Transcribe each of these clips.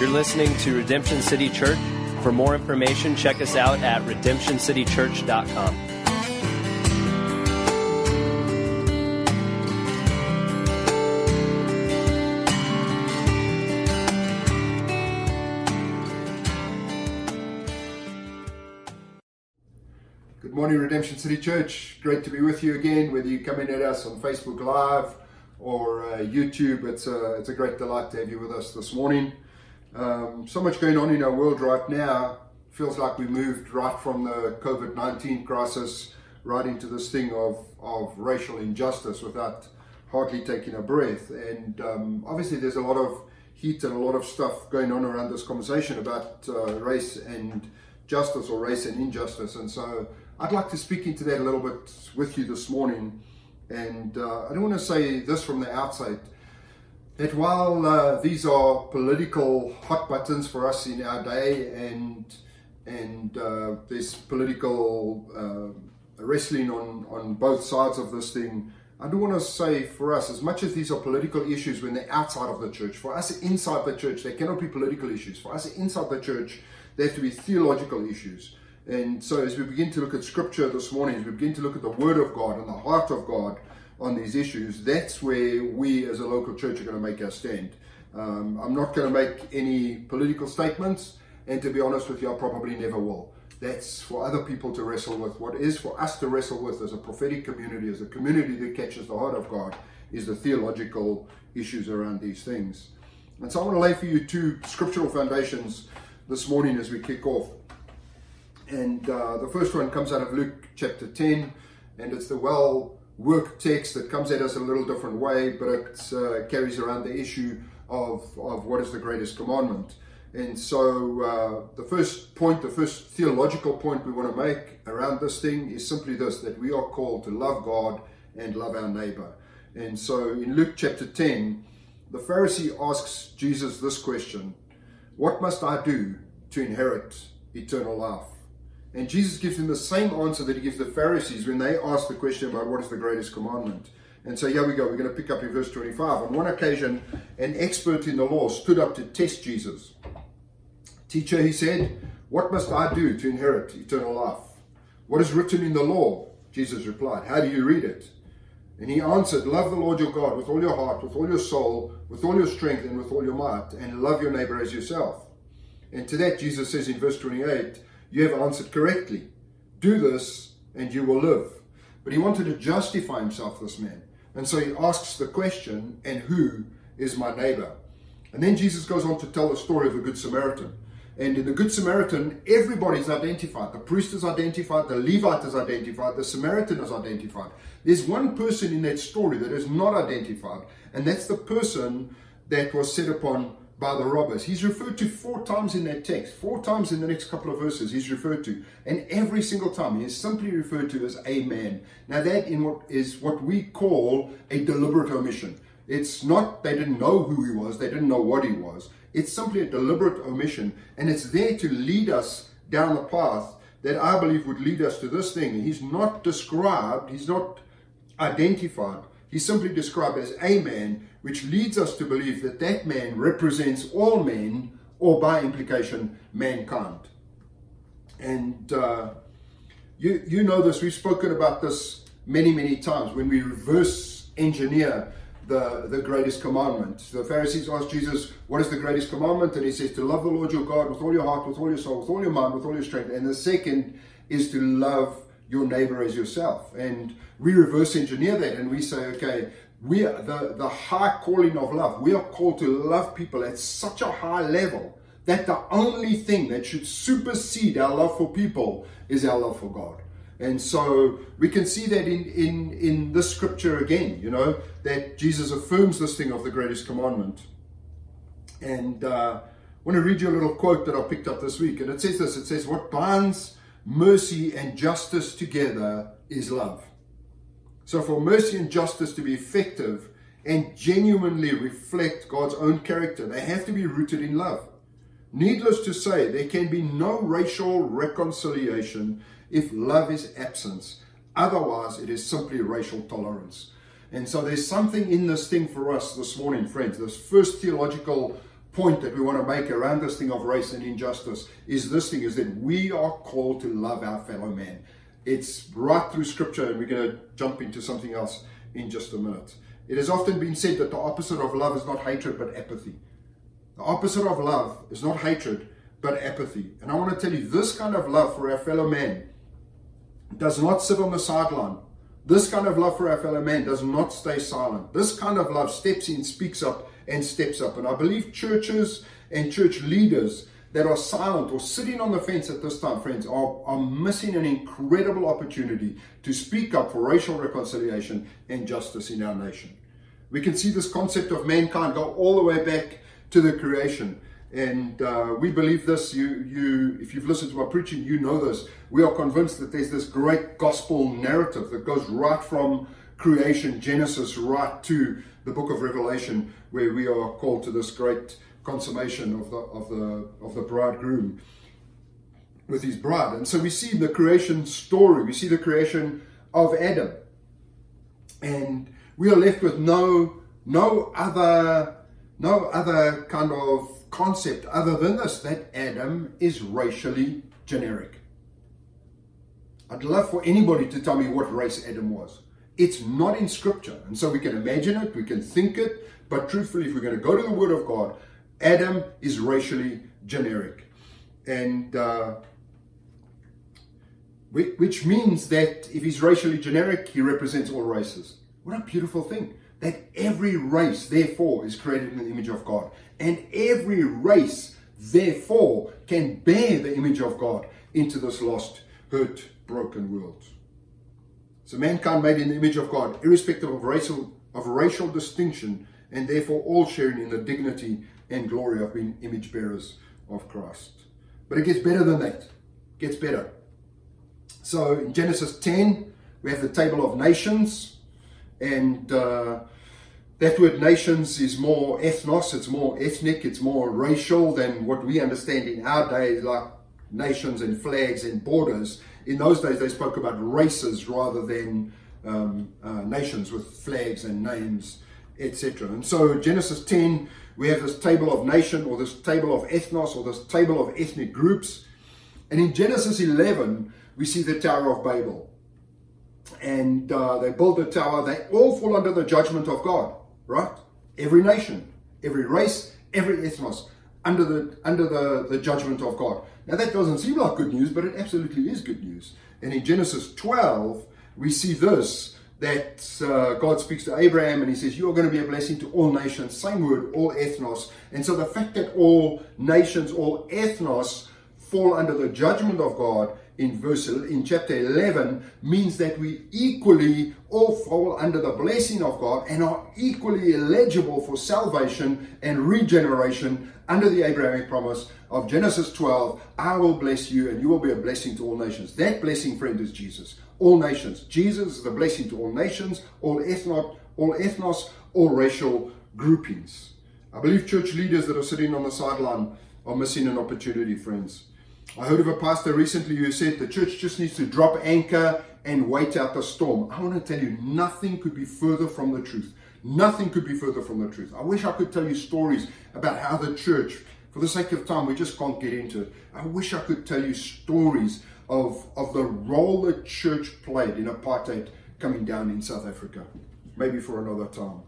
You're listening to Redemption City Church. For more information, check us out at redemptioncitychurch.com. Good morning, Redemption City Church. Great to be with you again, whether you come in at us on Facebook Live or uh, YouTube. It's a, it's a great delight to have you with us this morning. Um, so much going on in our world right now. Feels like we moved right from the COVID 19 crisis right into this thing of, of racial injustice without hardly taking a breath. And um, obviously, there's a lot of heat and a lot of stuff going on around this conversation about uh, race and justice or race and injustice. And so I'd like to speak into that a little bit with you this morning. And uh, I don't want to say this from the outside that while uh, these are political hot buttons for us in our day, and and uh, there's political uh, wrestling on on both sides of this thing, I do want to say for us, as much as these are political issues when they're outside of the church, for us inside the church, they cannot be political issues. For us inside the church, they have to be theological issues. And so, as we begin to look at scripture this morning, as we begin to look at the Word of God and the heart of God on these issues, that's where we as a local church are going to make our stand. Um, I'm not going to make any political statements, and to be honest with you, I probably never will. That's for other people to wrestle with. What is for us to wrestle with as a prophetic community, as a community that catches the heart of God, is the theological issues around these things. And so I want to lay for you two scriptural foundations this morning as we kick off. And uh, the first one comes out of Luke chapter 10, and it's the well worked text that comes at us a little different way, but it uh, carries around the issue of, of what is the greatest commandment. And so, uh, the first point, the first theological point we want to make around this thing is simply this that we are called to love God and love our neighbor. And so, in Luke chapter 10, the Pharisee asks Jesus this question What must I do to inherit eternal life? And Jesus gives him the same answer that he gives the Pharisees when they ask the question about what is the greatest commandment. And so here we go. We're going to pick up in verse 25. On one occasion, an expert in the law stood up to test Jesus. Teacher, he said, What must I do to inherit eternal life? What is written in the law? Jesus replied, How do you read it? And he answered, Love the Lord your God with all your heart, with all your soul, with all your strength, and with all your might, and love your neighbor as yourself. And to that, Jesus says in verse 28, you have answered correctly. Do this and you will live. But he wanted to justify himself, this man. And so he asks the question, and who is my neighbor? And then Jesus goes on to tell the story of the Good Samaritan. And in the Good Samaritan, everybody's identified. The priest is identified, the Levite is identified, the Samaritan is identified. There's one person in that story that is not identified, and that's the person that was set upon by the robbers. He's referred to four times in that text, four times in the next couple of verses he's referred to. And every single time he is simply referred to as a man. Now that in what is what we call a deliberate omission. It's not they didn't know who he was, they didn't know what he was. It's simply a deliberate omission. And it's there to lead us down the path that I believe would lead us to this thing. He's not described, he's not identified. He's simply described as a man which leads us to believe that that man represents all men, or by implication, mankind. And uh, you, you know this, we've spoken about this many, many times when we reverse engineer the, the greatest commandment. The Pharisees asked Jesus, What is the greatest commandment? And he says, To love the Lord your God with all your heart, with all your soul, with all your mind, with all your strength. And the second is to love your neighbor as yourself. And we reverse engineer that and we say, okay, we are the, the high calling of love. We are called to love people at such a high level that the only thing that should supersede our love for people is our love for God. And so we can see that in, in, in this scripture again, you know, that Jesus affirms this thing of the greatest commandment. And uh, I want to read you a little quote that I picked up this week. And it says this it says, What binds mercy and justice together is love. So, for mercy and justice to be effective and genuinely reflect God's own character, they have to be rooted in love. Needless to say, there can be no racial reconciliation if love is absent. Otherwise, it is simply racial tolerance. And so, there's something in this thing for us this morning, friends. This first theological point that we want to make around this thing of race and injustice is this thing is that we are called to love our fellow man. It's right through scripture, and we're going to jump into something else in just a minute. It has often been said that the opposite of love is not hatred but apathy. The opposite of love is not hatred but apathy. And I want to tell you this kind of love for our fellow man does not sit on the sideline. This kind of love for our fellow man does not stay silent. This kind of love steps in, speaks up, and steps up. And I believe churches and church leaders that are silent or sitting on the fence at this time, friends, are, are missing an incredible opportunity to speak up for racial reconciliation and justice in our nation. We can see this concept of mankind go all the way back to the creation. And uh, we believe this. You, you, if you've listened to my preaching, you know this. We are convinced that there's this great gospel narrative that goes right from creation, Genesis, right to the book of Revelation, where we are called to this great consummation of the of the of the bridegroom with his bride. And so we see the creation story. We see the creation of Adam, and we are left with no no other no other kind of concept other than this that Adam is racially generic. I'd love for anybody to tell me what race Adam was. It's not in scripture. And so we can imagine it, we can think it, but truthfully, if we're going to go to the Word of God, Adam is racially generic. And uh, which means that if he's racially generic, he represents all races. What a beautiful thing. That every race, therefore, is created in the image of God. And every race, therefore, can bear the image of God into this lost, hurt, broken world. So mankind made in the image of God, irrespective of racial of racial distinction, and therefore all sharing in the dignity and glory of being image bearers of Christ. But it gets better than that. It gets better. So in Genesis 10, we have the table of nations, and uh, that word nations is more ethnos, it's more ethnic, it's more racial than what we understand in our day, like nations and flags and borders in those days they spoke about races rather than um, uh, nations with flags and names, etc. And so Genesis 10, we have this table of nation or this table of ethnos or this table of ethnic groups. And in Genesis 11, we see the Tower of Babel. And uh, they build the tower, they all fall under the judgment of God, right? Every nation, every race, every ethnos under the under the, the judgment of God. Now that doesn't seem like good news, but it absolutely is good news. And in Genesis 12, we see this that uh, God speaks to Abraham and he says, You are going to be a blessing to all nations. Same word, all ethnos. And so the fact that all nations, all ethnos, fall under the judgment of God in verse in chapter 11 means that we equally all fall under the blessing of God and are equally eligible for salvation and regeneration under the Abrahamic promise of Genesis 12 I will bless you and you will be a blessing to all nations. That blessing, friend, is Jesus. All nations. Jesus is the blessing to all nations, all ethnos, all ethnos, all racial groupings. I believe church leaders that are sitting on the sideline are missing an opportunity, friends. I heard of a pastor recently who said the church just needs to drop anchor and wait out the storm. I want to tell you, nothing could be further from the truth. Nothing could be further from the truth. I wish I could tell you stories about how the church, for the sake of time, we just can't get into it. I wish I could tell you stories of, of the role the church played in apartheid coming down in South Africa. Maybe for another time.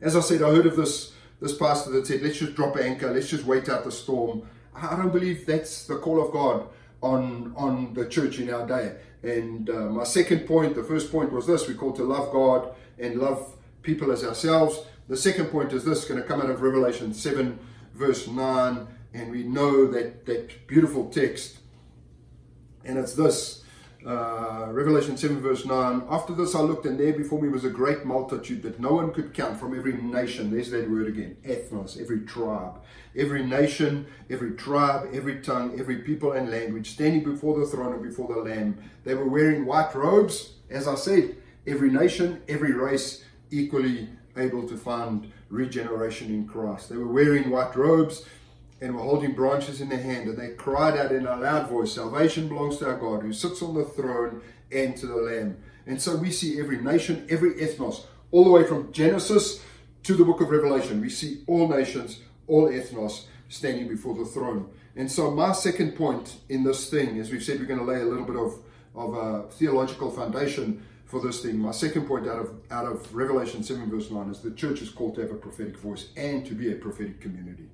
As I said, I heard of this, this pastor that said, let's just drop anchor, let's just wait out the storm. I don't believe that's the call of God on, on the church in our day. And uh, my second point, the first point was this we're called to love God and love people as ourselves. The second point is this going to come out of Revelation 7, verse 9. And we know that, that beautiful text. And it's this uh, Revelation 7, verse 9. After this I looked, and there before me was a great multitude that no one could count from every nation. There's that word again ethnos, every tribe. Every nation, every tribe, every tongue, every people and language, standing before the throne and before the Lamb. They were wearing white robes, as I said. Every nation, every race, equally able to find regeneration in Christ. They were wearing white robes and were holding branches in their hand, and they cried out in a loud voice, Salvation belongs to our God who sits on the throne and to the Lamb. And so we see every nation, every ethnos, all the way from Genesis to the book of Revelation. We see all nations, all ethnos standing before the throne. And so, my second point in this thing, as we've said, we're going to lay a little bit of, of a theological foundation for this thing. My second point out of out of Revelation 7, verse 9, is the church is called to have a prophetic voice and to be a prophetic community.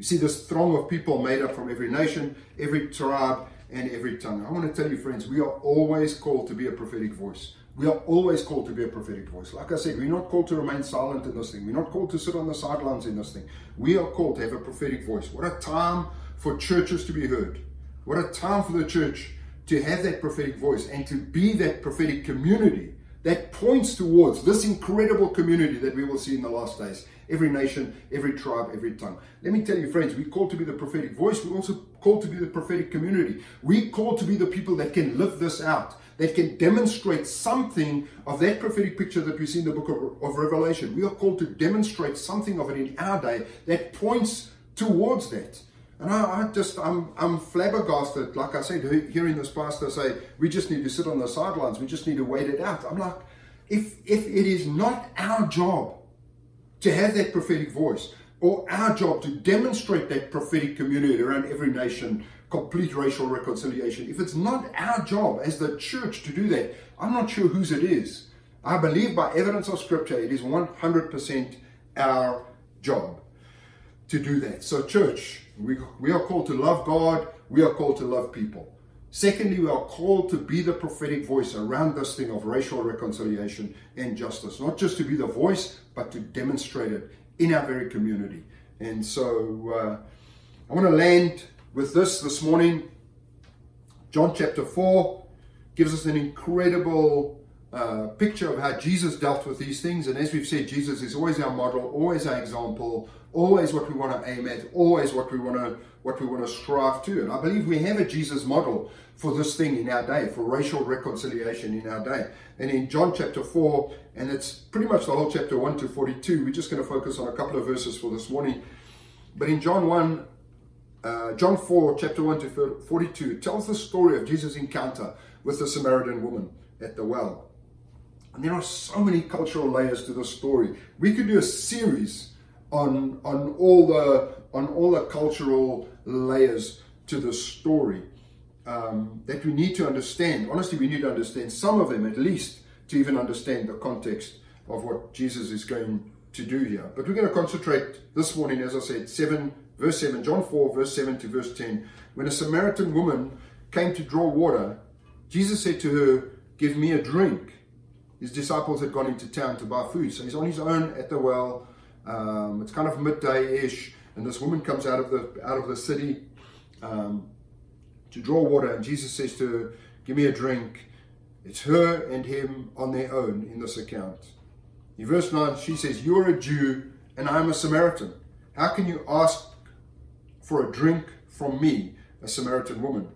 We see this throng of people made up from every nation, every tribe, and every tongue. I want to tell you, friends, we are always called to be a prophetic voice. We are always called to be a prophetic voice. Like I said, we're not called to remain silent in this thing. We're not called to sit on the sidelines in this thing. We are called to have a prophetic voice. What a time for churches to be heard. What a time for the church to have that prophetic voice and to be that prophetic community that points towards this incredible community that we will see in the last days. Every nation, every tribe, every tongue. Let me tell you, friends, we're called to be the prophetic voice. We're also called to be the prophetic community. We're called to be the people that can live this out, that can demonstrate something of that prophetic picture that we see in the book of, of Revelation. We are called to demonstrate something of it in our day that points towards that. And I, I, just, I'm, I'm flabbergasted, like I said, hearing this pastor say, we just need to sit on the sidelines, we just need to wait it out. I'm like, if, if it is not our job to have that prophetic voice, or our job to demonstrate that prophetic community around every nation, complete racial reconciliation, if it's not our job as the church to do that, I'm not sure whose it is. I believe by evidence of scripture, it is 100% our job to do that. So, church, we, we are called to love God, we are called to love people. Secondly, we are called to be the prophetic voice around this thing of racial reconciliation and justice. Not just to be the voice, but to demonstrate it in our very community. And so uh, I want to land with this this morning. John chapter 4 gives us an incredible uh, picture of how Jesus dealt with these things. And as we've said, Jesus is always our model, always our example, always what we want to aim at, always what we want to what we want to strive to. And I believe we have a Jesus model for this thing in our day, for racial reconciliation in our day. And in John chapter 4, and it's pretty much the whole chapter 1 to 42, we're just going to focus on a couple of verses for this morning. But in John 1, uh, John 4, chapter 1 to 42, tells the story of Jesus' encounter with the Samaritan woman at the well. And there are so many cultural layers to this story. We could do a series on on all the on all the cultural layers to the story um, that we need to understand. Honestly, we need to understand some of them at least to even understand the context of what Jesus is going to do here. But we're going to concentrate this morning, as I said, seven verse seven, John four, verse seven to verse ten. When a Samaritan woman came to draw water, Jesus said to her, "Give me a drink." His disciples had gone into town to buy food, so he's on his own at the well um, it's kind of midday-ish, and this woman comes out of the out of the city um, to draw water, and Jesus says to her, "Give me a drink." It's her and him on their own in this account. In verse 9, she says, You're a Jew and I'm a Samaritan. How can you ask for a drink from me, a Samaritan woman?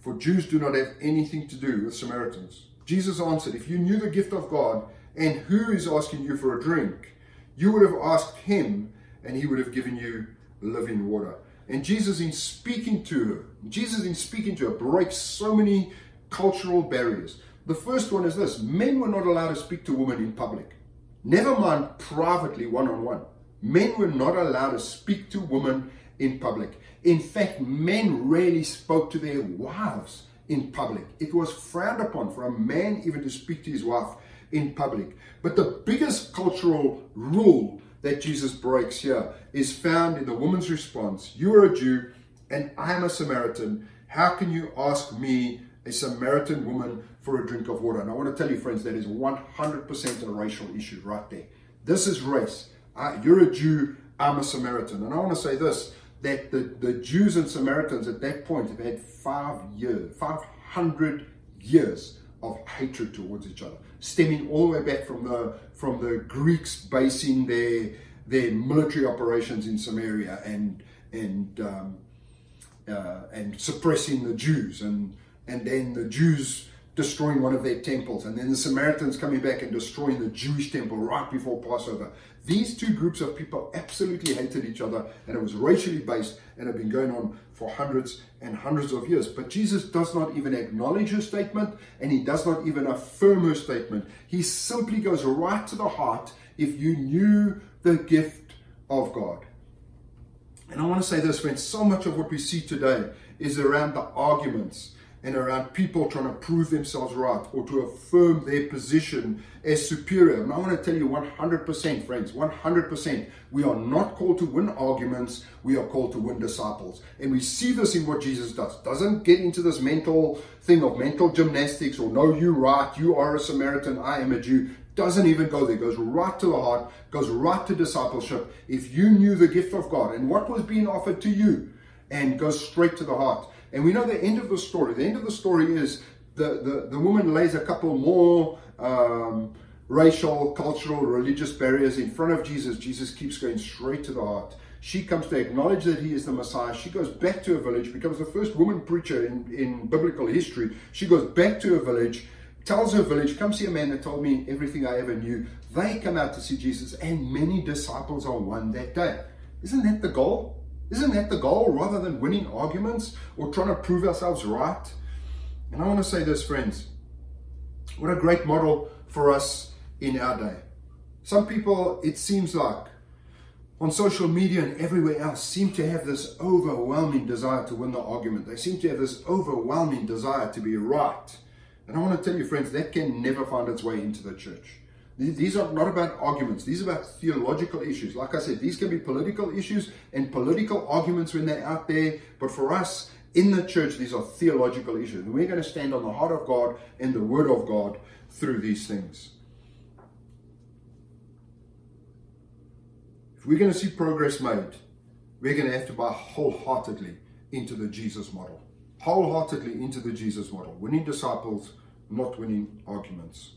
For Jews do not have anything to do with Samaritans. Jesus answered, If you knew the gift of God and who is asking you for a drink, you would have asked him, and he would have given you living water. And Jesus, in speaking to her, Jesus, in speaking to her, breaks so many cultural barriers. The first one is this men were not allowed to speak to women in public, never mind privately, one on one. Men were not allowed to speak to women in public. In fact, men rarely spoke to their wives in public. It was frowned upon for a man even to speak to his wife in public. But the biggest cultural rule that Jesus breaks here is found in the woman's response You are a Jew, and I am a Samaritan. How can you ask me, a Samaritan woman, for a drink of water? And I want to tell you, friends, that is 100% a racial issue right there. This is race. Uh, you're a Jew, I'm a Samaritan. And I want to say this that the, the Jews and Samaritans at that point have had five years, 500 years of hatred towards each other stemming all the way back from the from the Greeks basing their their military operations in Samaria and and um, uh, and suppressing the Jews. And and then the Jews destroying one of their temples and then the Samaritans coming back and destroying the Jewish temple right before Passover. These two groups of people absolutely hated each other and it was racially based and had been going on for hundreds and hundreds of years. But Jesus does not even acknowledge her statement and he does not even affirm her statement. He simply goes right to the heart. If you knew the gift of God. And I want to say this, friends so much of what we see today is around the arguments and around people trying to prove themselves right or to affirm their position as superior. And I want to tell you 100%, friends, 100%, we are not called to win arguments, we are called to win disciples. And we see this in what Jesus does. Doesn't get into this mental thing of mental gymnastics or no, you right, you are a Samaritan, I am a Jew. Doesn't even go there, goes right to the heart, goes right to discipleship. If you knew the gift of God and what was being offered to you, and goes straight to the heart. And we know the end of the story. The end of the story is the, the, the woman lays a couple more um, racial, cultural, religious barriers in front of Jesus. Jesus keeps going straight to the heart. She comes to acknowledge that he is the Messiah. She goes back to her village, becomes the first woman preacher in, in biblical history. She goes back to her village, tells her village, Come see a man that told me everything I ever knew. They come out to see Jesus, and many disciples are won that day. Isn't that the goal? Isn't that the goal rather than winning arguments or trying to prove ourselves right? And I want to say this, friends. What a great model for us in our day. Some people, it seems like, on social media and everywhere else, seem to have this overwhelming desire to win the argument. They seem to have this overwhelming desire to be right. And I want to tell you, friends, that can never find its way into the church. These are not about arguments. These are about theological issues. Like I said, these can be political issues and political arguments when they're out there. But for us in the church, these are theological issues. We're going to stand on the heart of God and the word of God through these things. If we're going to see progress made, we're going to have to buy wholeheartedly into the Jesus model. Wholeheartedly into the Jesus model. Winning disciples, not winning arguments.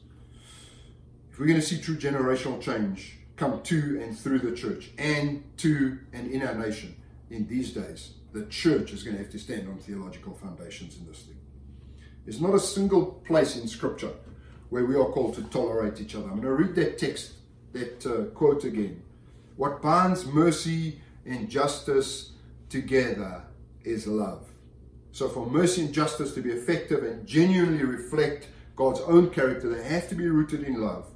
If we're going to see true generational change come to and through the church and to and in our nation in these days, the church is going to have to stand on theological foundations in this thing. There's not a single place in Scripture where we are called to tolerate each other. I'm going to read that text, that uh, quote again. What binds mercy and justice together is love. So, for mercy and justice to be effective and genuinely reflect God's own character, they have to be rooted in love.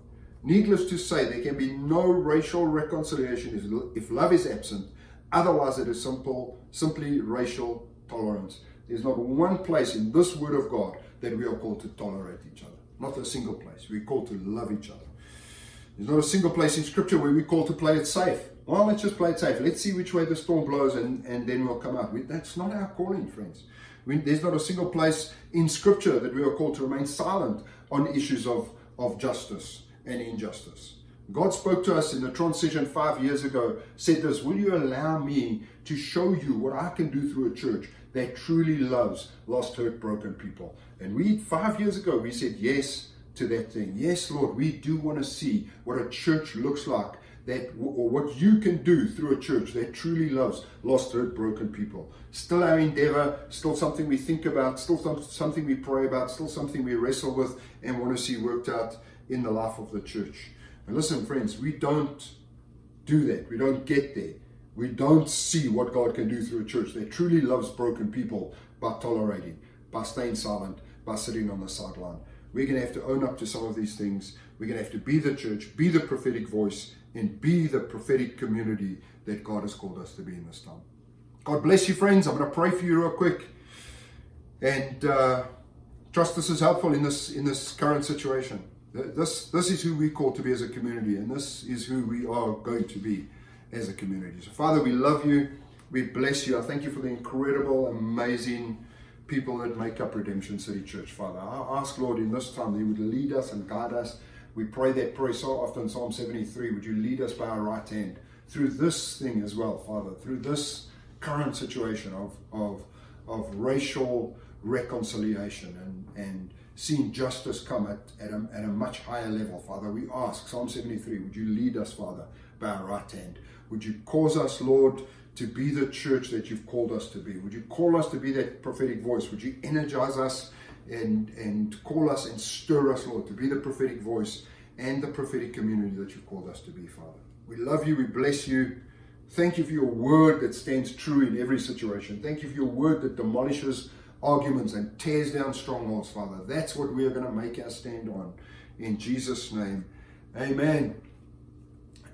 Needless to say, there can be no racial reconciliation if love is absent. Otherwise, it is simple, simply racial tolerance. There's not one place in this Word of God that we are called to tolerate each other. Not a single place. We're called to love each other. There's not a single place in Scripture where we're called to play it safe. Well, let's just play it safe. Let's see which way the storm blows and, and then we'll come out. We, that's not our calling, friends. We, there's not a single place in Scripture that we are called to remain silent on issues of, of justice and injustice. God spoke to us in the transition five years ago, said this Will you allow me to show you what I can do through a church that truly loves lost, hurt, broken people? And we, five years ago, we said yes to that thing. Yes, Lord, we do want to see what a church looks like that or what you can do through a church that truly loves lost, hurt, broken people. Still our endeavor, still something we think about, still something we pray about, still something we wrestle with and want to see worked out in the life of the church. And listen, friends, we don't do that. We don't get there. We don't see what God can do through a church that truly loves broken people by tolerating, by staying silent, by sitting on the sideline. We're going to have to own up to some of these things. We're going to have to be the church, be the prophetic voice, and be the prophetic community that God has called us to be in this time. God bless you, friends. I'm going to pray for you real quick, and uh, trust this is helpful in this in this current situation. This, this is who we call to be as a community, and this is who we are going to be as a community. So, Father, we love you. We bless you. I thank you for the incredible, amazing people that make up Redemption City Church, Father. I ask, Lord, in this time that you would lead us and guide us. We pray that prayer so often, Psalm 73. Would you lead us by our right hand through this thing as well, Father, through this current situation of, of, of racial reconciliation and, and seeing justice come at, at, a, at a much higher level, Father. We ask, Psalm 73, would you lead us, Father, by our right hand? Would you cause us, Lord, to be the church that you've called us to be? Would you call us to be that prophetic voice? Would you energize us and, and call us and stir us, Lord, to be the prophetic voice and the prophetic community that you've called us to be, Father? We love you. We bless you. Thank you for your word that stands true in every situation. Thank you for your word that demolishes arguments and tears down strongholds, Father. That's what we are going to make our stand on. In Jesus' name, amen.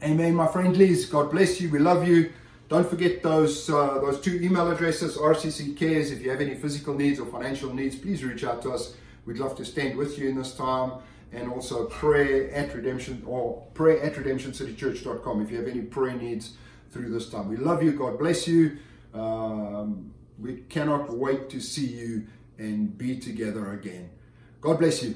Amen, my friendlies. God bless you. We love you. Don't forget those uh, those two email addresses, RCC Cares. If you have any physical needs or financial needs, please reach out to us. We'd love to stand with you in this time. And also prayer at redemption or prayer at redemptioncitychurch.com if you have any prayer needs through this time. We love you. God bless you. Um, we cannot wait to see you and be together again. God bless you.